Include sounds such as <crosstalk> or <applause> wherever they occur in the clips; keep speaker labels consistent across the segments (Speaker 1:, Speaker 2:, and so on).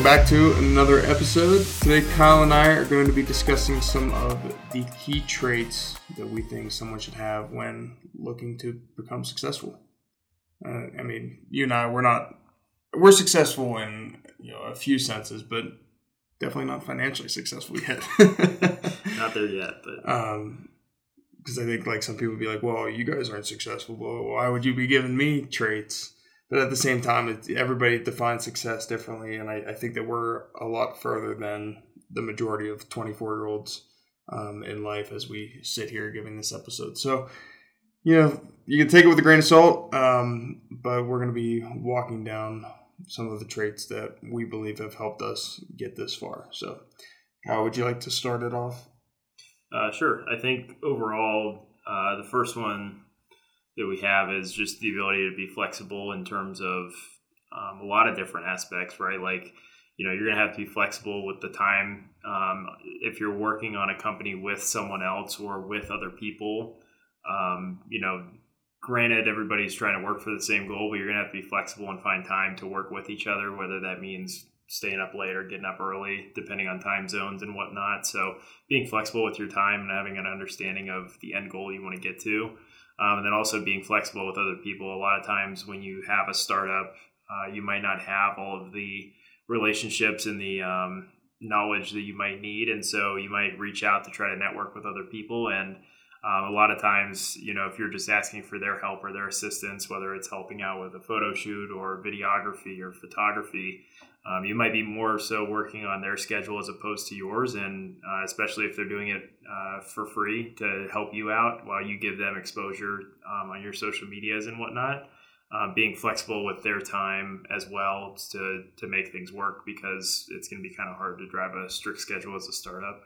Speaker 1: Welcome back to another episode. Today, Kyle and I are going to be discussing some of the key traits that we think someone should have when looking to become successful. Uh, I mean, you and I, we're not, we're successful in you know a few senses, but definitely not financially successful yet. <laughs>
Speaker 2: not there yet, but
Speaker 1: um, because I think like some people would be like, "Well, you guys aren't successful. Well, why would you be giving me traits?" But at the same time, everybody defines success differently, and I, I, think that we're a lot further than the majority of 24 year olds um, in life as we sit here giving this episode. So, you know, you can take it with a grain of salt, um, but we're going to be walking down some of the traits that we believe have helped us get this far. So, how would you like to start it off?
Speaker 2: Uh, sure. I think overall, uh, the first one that we have is just the ability to be flexible in terms of um, a lot of different aspects, right? Like, you know, you're going to have to be flexible with the time. Um, if you're working on a company with someone else or with other people, um, you know, granted, everybody's trying to work for the same goal, but you're going to have to be flexible and find time to work with each other, whether that means staying up late or getting up early, depending on time zones and whatnot. So, being flexible with your time and having an understanding of the end goal you want to get to. Um, and then also being flexible with other people. A lot of times when you have a startup, uh, you might not have all of the relationships and the um, knowledge that you might need. And so you might reach out to try to network with other people. And um, a lot of times, you know, if you're just asking for their help or their assistance, whether it's helping out with a photo shoot or videography or photography, um, you might be more so working on their schedule as opposed to yours, and uh, especially if they're doing it uh, for free to help you out while you give them exposure um, on your social medias and whatnot. Um, being flexible with their time as well to to make things work because it's going to be kind of hard to drive a strict schedule as a startup.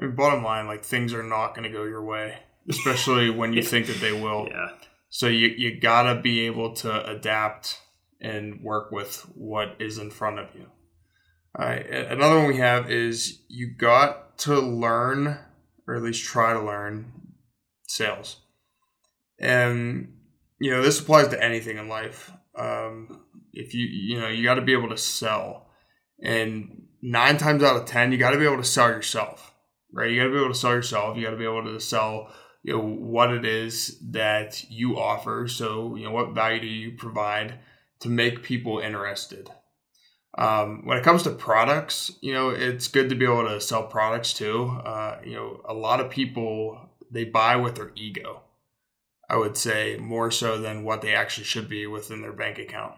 Speaker 1: I mean, bottom line, like things are not going to go your way, especially when you <laughs> think that they will.
Speaker 2: Yeah.
Speaker 1: So you you gotta be able to adapt and work with what is in front of you. All right. Another one we have is you got to learn, or at least try to learn, sales. And you know this applies to anything in life. Um, if you you know you got to be able to sell, and nine times out of ten you got to be able to sell yourself, right? You got to be able to sell yourself. You got to be able to sell you know what it is that you offer. So you know what value do you provide to make people interested. Um, when it comes to products, you know, it's good to be able to sell products too. Uh, you know, a lot of people they buy with their ego. I would say more so than what they actually should be within their bank account.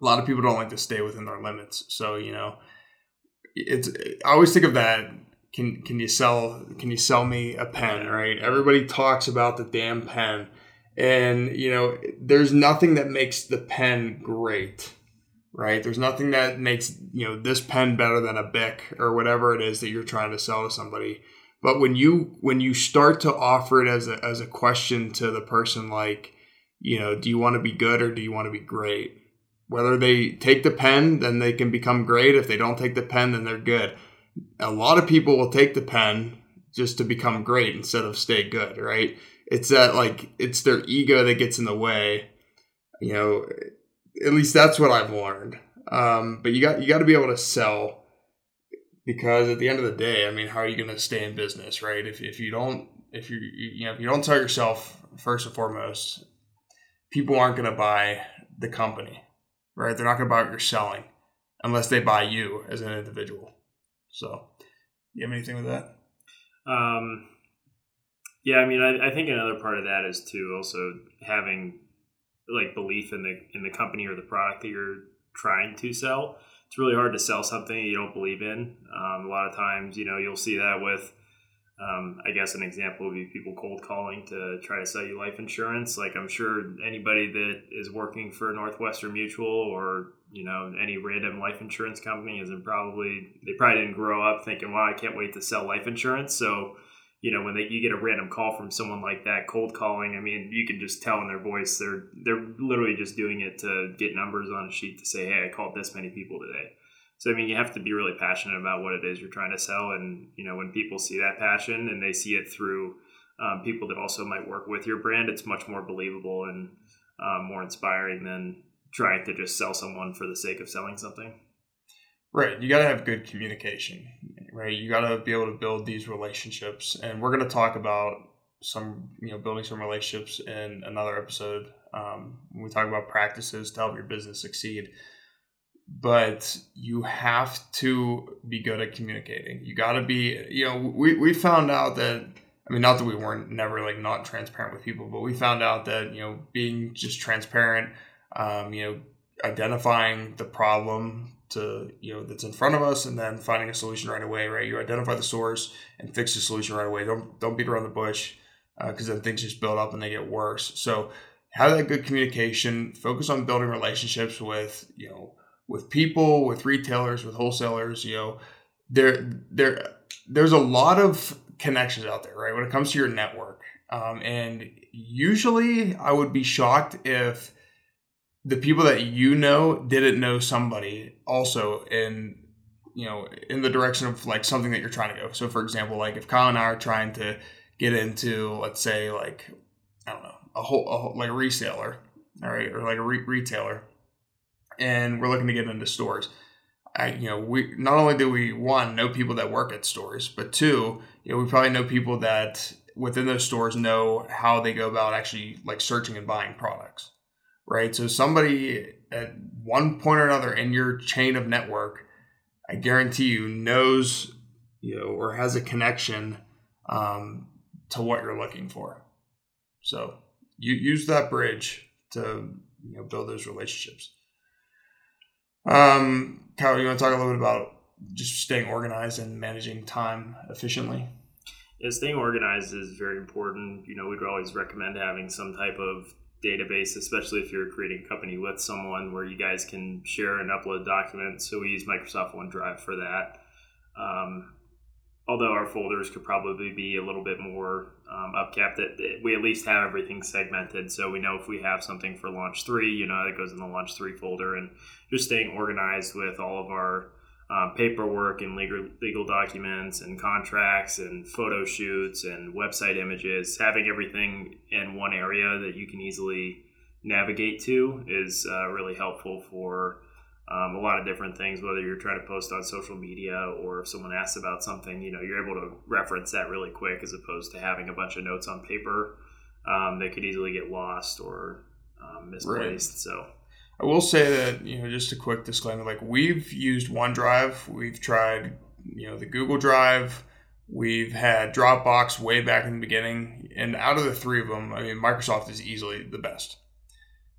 Speaker 1: A lot of people don't like to stay within their limits. So, you know, it's I always think of that can can you sell can you sell me a pen, right? Everybody talks about the damn pen and, you know, there's nothing that makes the pen great, right? There's nothing that makes, you know, this pen better than a Bic or whatever it is that you're trying to sell to somebody. But when you when you start to offer it as a as a question to the person like, you know, do you want to be good or do you want to be great? Whether they take the pen, then they can become great. If they don't take the pen, then they're good. A lot of people will take the pen just to become great instead of stay good, right? it's that like it's their ego that gets in the way. You know, at least that's what I've learned. Um, but you got you got to be able to sell because at the end of the day, I mean, how are you going to stay in business, right? If if you don't if you you know if you don't sell yourself first and foremost, people aren't going to buy the company, right? They're not going to buy what you're selling unless they buy you as an individual. So, you have anything with that?
Speaker 2: Um, yeah, I mean, I, I think another part of that is too also having like belief in the in the company or the product that you're trying to sell. It's really hard to sell something you don't believe in. Um, a lot of times, you know, you'll see that with, um, I guess, an example would be people cold calling to try to sell you life insurance. Like I'm sure anybody that is working for Northwestern Mutual or you know any random life insurance company isn't probably they probably didn't grow up thinking, "Wow, I can't wait to sell life insurance." So you know when they, you get a random call from someone like that cold calling i mean you can just tell in their voice they're they're literally just doing it to get numbers on a sheet to say hey i called this many people today so i mean you have to be really passionate about what it is you're trying to sell and you know when people see that passion and they see it through um, people that also might work with your brand it's much more believable and um, more inspiring than trying to just sell someone for the sake of selling something
Speaker 1: Right. You got to have good communication, right? You got to be able to build these relationships. And we're going to talk about some, you know, building some relationships in another episode um, we talk about practices to help your business succeed. But you have to be good at communicating. You got to be, you know, we, we found out that, I mean, not that we weren't never like not transparent with people, but we found out that, you know, being just transparent, um, you know, identifying the problem to you know that's in front of us and then finding a solution right away right? You identify the source and fix the solution right away. Don't don't beat around the bush because uh, then things just build up and they get worse. So have that good communication focus on building relationships with you know with people with retailers with wholesalers you know. There there there's a lot of connections out there right when it comes to your network. Um, and usually i would be shocked if the people that you know didn't know somebody also in you know in the direction of like something that you're trying to go. So for example like if kyle and i are trying to get into let's say like i don't know a whole, a whole like a reseller all right or like a re- retailer and we're looking to get into stores I, you know, we not only do we one know people that work at stores, but two, you know, we probably know people that within those stores know how they go about actually like searching and buying products right? So somebody at one point or another in your chain of network, I guarantee you knows, you know, or has a connection um, to what you're looking for. So you use that bridge to you know build those relationships. Um, Kyle, you want to talk a little bit about just staying organized and managing time efficiently?
Speaker 2: Yeah, staying organized is very important. You know, we'd always recommend having some type of database, especially if you're creating a company with someone where you guys can share and upload documents. So we use Microsoft OneDrive for that. Um, although our folders could probably be a little bit more um, upkept, that we at least have everything segmented. So we know if we have something for launch three, you know, it goes in the launch three folder, and just staying organized with all of our um, paperwork and legal legal documents and contracts and photo shoots and website images, having everything in one area that you can easily navigate to is uh, really helpful for um, a lot of different things. Whether you're trying to post on social media or if someone asks about something, you know, you're able to reference that really quick as opposed to having a bunch of notes on paper um, that could easily get lost or um, misplaced. Right. So
Speaker 1: I will say that you know just a quick disclaimer like we've used OneDrive, we've tried you know the Google Drive, we've had Dropbox way back in the beginning, and out of the three of them, I mean Microsoft is easily the best.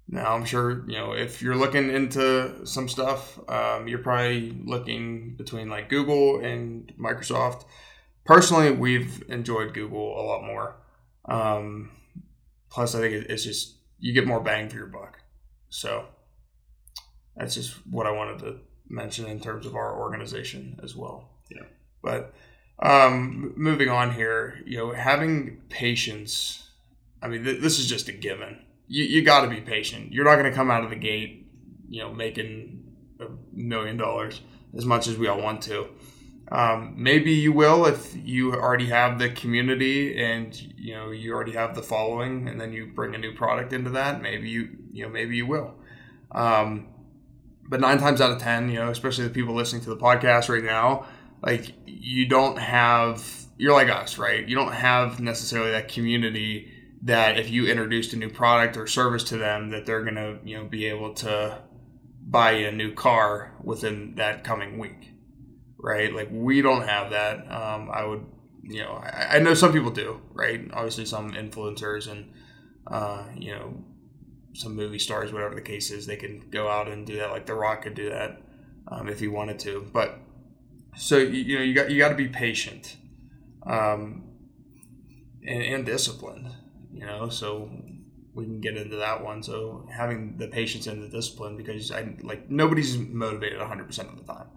Speaker 1: Now I'm sure you know if you're looking into some stuff, um, you're probably looking between like Google and Microsoft. Personally, we've enjoyed Google a lot more. Um, plus, I think it's just you get more bang for your buck. So that's just what I wanted to mention in terms of our organization as well.
Speaker 2: Yeah.
Speaker 1: But um, moving on here, you know, having patience. I mean, th- this is just a given. You, you got to be patient. You're not going to come out of the gate, you know, making a million dollars as much as we all want to. Um, maybe you will if you already have the community and you know you already have the following, and then you bring a new product into that. Maybe you you know maybe you will. Um, but nine times out of ten, you know, especially the people listening to the podcast right now, like you don't have you're like us, right? You don't have necessarily that community that if you introduced a new product or service to them that they're gonna, you know, be able to buy a new car within that coming week. Right? Like we don't have that. Um, I would you know, I, I know some people do, right? Obviously some influencers and uh, you know, some movie stars, whatever the case is, they can go out and do that. Like The Rock could do that um, if he wanted to. But so you, know, you got you got to be patient um, and, and disciplined. You know, so we can get into that one. So having the patience and the discipline, because I like nobody's motivated 100 percent of the time,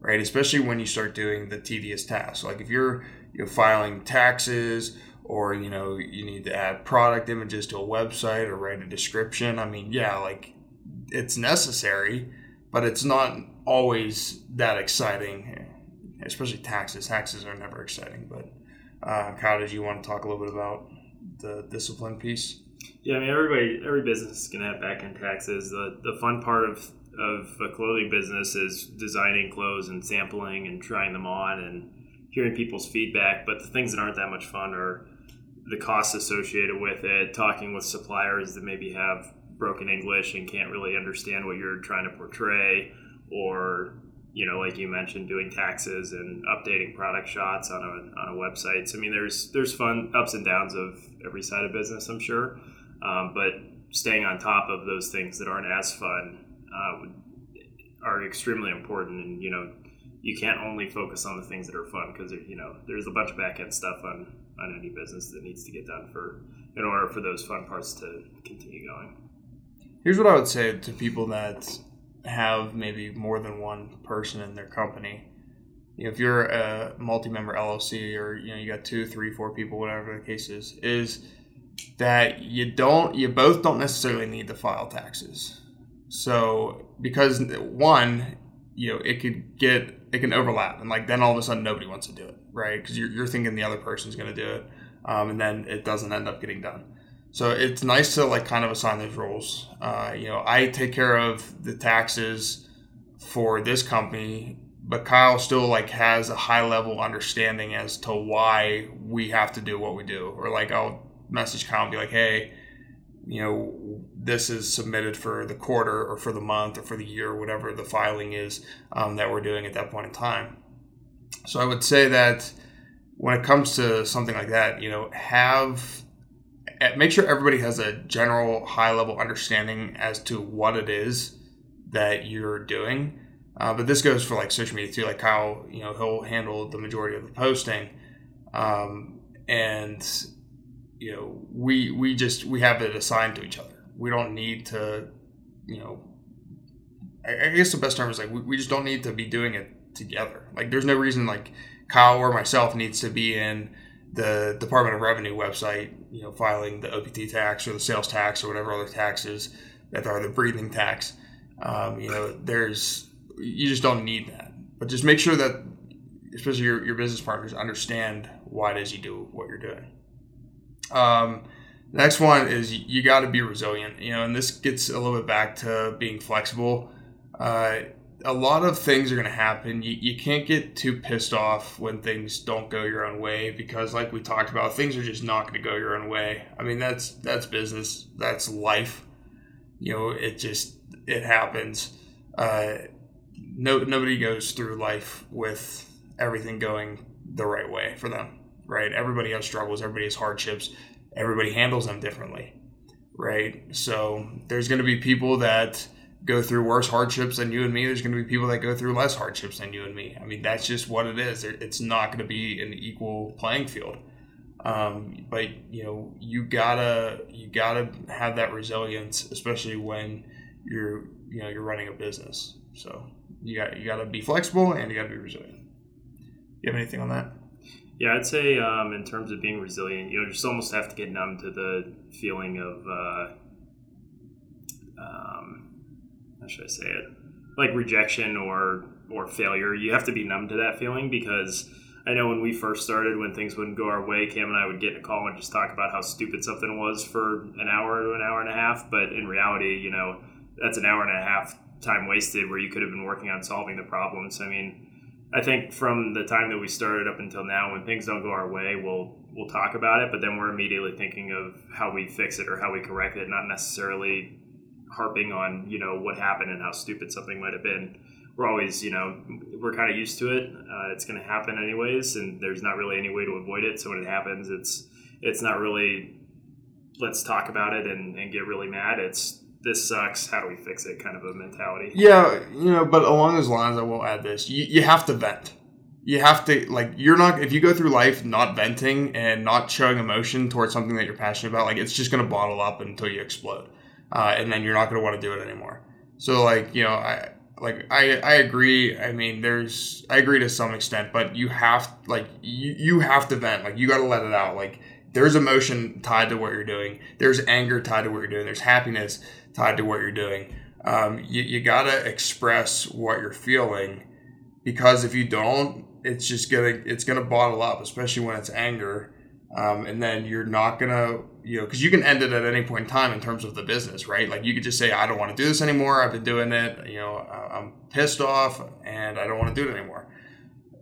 Speaker 1: right? Especially when you start doing the tedious tasks. Like if you're you're filing taxes or you know you need to add product images to a website or write a description. I mean yeah like it's necessary but it's not always that exciting especially taxes. Taxes are never exciting but uh, how did you want to talk a little bit about the discipline piece?
Speaker 2: Yeah i mean everybody every business is going to have back end taxes. The, the fun part of of a clothing business is designing clothes and sampling and trying them on and hearing people's feedback. But the things that aren't that much fun are the costs associated with it, talking with suppliers that maybe have broken English and can't really understand what you're trying to portray, or you know, like you mentioned, doing taxes and updating product shots on a, on a website. So, I mean, there's there's fun ups and downs of every side of business, I'm sure, um, but staying on top of those things that aren't as fun uh, are extremely important. And you know, you can't only focus on the things that are fun because you know there's a bunch of back end stuff on on any business that needs to get done for in order for those fun parts to continue going.
Speaker 1: Here's what I would say to people that have maybe more than one person in their company. You know, if you're a multi-member LLC or you know you got two, three, four people, whatever the case is, is that you don't you both don't necessarily need to file taxes. So because one, you know, it could get it can overlap, and like then all of a sudden nobody wants to do it, right? Because you're, you're thinking the other person's going to do it, um, and then it doesn't end up getting done. So it's nice to like kind of assign those roles. Uh, you know, I take care of the taxes for this company, but Kyle still like has a high level understanding as to why we have to do what we do. Or like I'll message Kyle and be like, hey, you know, this is submitted for the quarter or for the month or for the year, whatever the filing is um, that we're doing at that point in time. So I would say that when it comes to something like that, you know, have eh, make sure everybody has a general high level understanding as to what it is that you're doing. Uh, but this goes for like social media too. Like Kyle, you know, he'll handle the majority of the posting, um, and you know, we we just we have it assigned to each other. We don't need to, you know, I, I guess the best term is like we, we just don't need to be doing it together. Like there's no reason like Kyle or myself needs to be in the Department of Revenue website, you know, filing the OPT tax or the sales tax or whatever other taxes that are the breathing tax. Um, you know, there's you just don't need that. But just make sure that, especially your, your business partners, understand why it is you do what you're doing. Um, next one is you, got to be resilient, you know, and this gets a little bit back to being flexible. Uh, a lot of things are going to happen. You, you can't get too pissed off when things don't go your own way because, like we talked about, things are just not going to go your own way. I mean, that's that's business, that's life. You know, it just it happens. Uh, no, nobody goes through life with everything going the right way for them right? Everybody has struggles, everybody has hardships, everybody handles them differently, right? So there's going to be people that go through worse hardships than you and me. There's going to be people that go through less hardships than you and me. I mean, that's just what it is. It's not going to be an equal playing field. Um, but you know, you gotta you gotta have that resilience, especially when you're you know you're running a business. So you got you gotta be flexible and you gotta be resilient. You have anything on that?
Speaker 2: Yeah, I'd say um, in terms of being resilient, you know, just almost have to get numb to the feeling of, uh, um, how should I say it, like rejection or or failure. You have to be numb to that feeling because I know when we first started, when things wouldn't go our way, Cam and I would get in a call and just talk about how stupid something was for an hour to an hour and a half. But in reality, you know, that's an hour and a half time wasted where you could have been working on solving the problems. I mean I think from the time that we started up until now, when things don't go our way, we'll we'll talk about it, but then we're immediately thinking of how we fix it or how we correct it, not necessarily harping on you know what happened and how stupid something might have been. We're always you know we're kind of used to it. Uh, it's going to happen anyways, and there's not really any way to avoid it. So when it happens, it's it's not really let's talk about it and, and get really mad. It's this sucks. How do we fix it? Kind of a mentality.
Speaker 1: Yeah, you know, but along those lines, I will add this: you, you have to vent. You have to like you're not if you go through life not venting and not showing emotion towards something that you're passionate about, like it's just gonna bottle up until you explode, uh, and then you're not gonna want to do it anymore. So like you know, I like I I agree. I mean, there's I agree to some extent, but you have like you you have to vent. Like you got to let it out. Like there's emotion tied to what you're doing. There's anger tied to what you're doing. There's happiness tied to what you're doing. Um, you, you got to express what you're feeling because if you don't, it's just gonna it's gonna bottle up, especially when it's anger. Um, and then you're not gonna, you know, because you can end it at any point in time in terms of the business, right? Like you could just say, I don't want to do this anymore. I've been doing it. You know, I'm pissed off, and I don't want to do it anymore.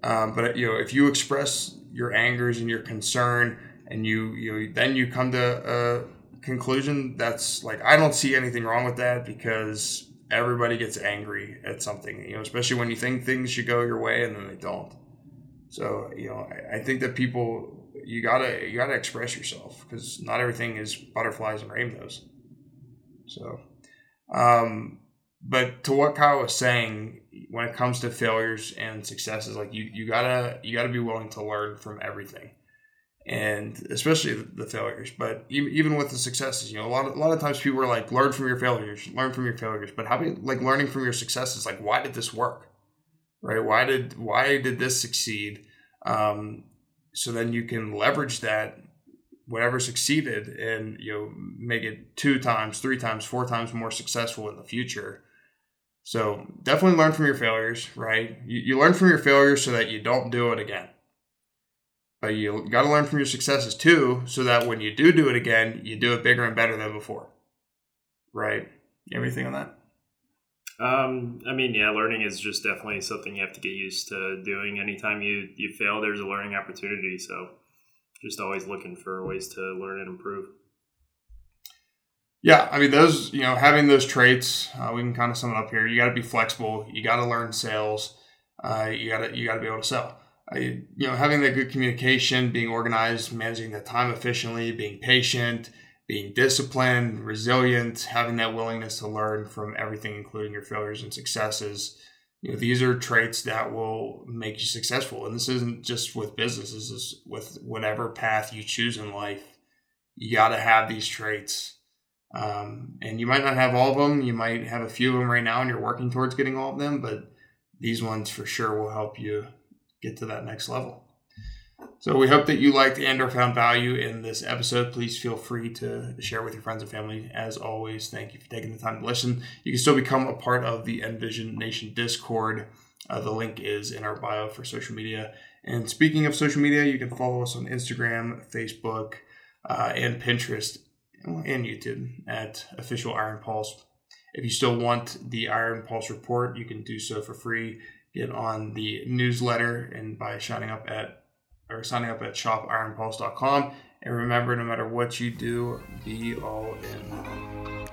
Speaker 1: Um, but you know, if you express your angers and your concern, and you you then you come to a conclusion that's like I don't see anything wrong with that because everybody gets angry at something, you know, especially when you think things should go your way and then they don't. So you know, I, I think that people you gotta you gotta express yourself because not everything is butterflies and rainbows. So, um, but to what Kyle was saying, when it comes to failures and successes, like you you gotta you gotta be willing to learn from everything, and especially the failures. But even with the successes, you know, a lot of, a lot of times people are like, learn from your failures, learn from your failures. But how about like learning from your successes? Like, why did this work? Right? Why did why did this succeed? Um, so then you can leverage that whatever succeeded and you know make it two times three times four times more successful in the future so definitely learn from your failures right you, you learn from your failures so that you don't do it again but you got to learn from your successes too so that when you do do it again you do it bigger and better than before right everything on that
Speaker 2: um, I mean, yeah, learning is just definitely something you have to get used to doing. Anytime you you fail, there's a learning opportunity. So, just always looking for ways to learn and improve.
Speaker 1: Yeah, I mean those. You know, having those traits, uh, we can kind of sum it up here. You got to be flexible. You got to learn sales. Uh, you got to you got to be able to sell. Uh, you know, having that good communication, being organized, managing the time efficiently, being patient being disciplined, resilient, having that willingness to learn from everything, including your failures and successes. You know, these are traits that will make you successful. And this isn't just with business, this is with whatever path you choose in life. You got to have these traits. Um, and you might not have all of them. You might have a few of them right now and you're working towards getting all of them, but these ones for sure will help you get to that next level. So we hope that you liked and or found value in this episode. Please feel free to share with your friends and family. As always, thank you for taking the time to listen. You can still become a part of the Envision Nation Discord. Uh, the link is in our bio for social media. And speaking of social media, you can follow us on Instagram, Facebook, uh, and Pinterest and YouTube at Official Iron Pulse. If you still want the Iron Pulse report, you can do so for free. Get on the newsletter and by signing up at or signing up at shopironpulse.com. And remember, no matter what you do, be all in.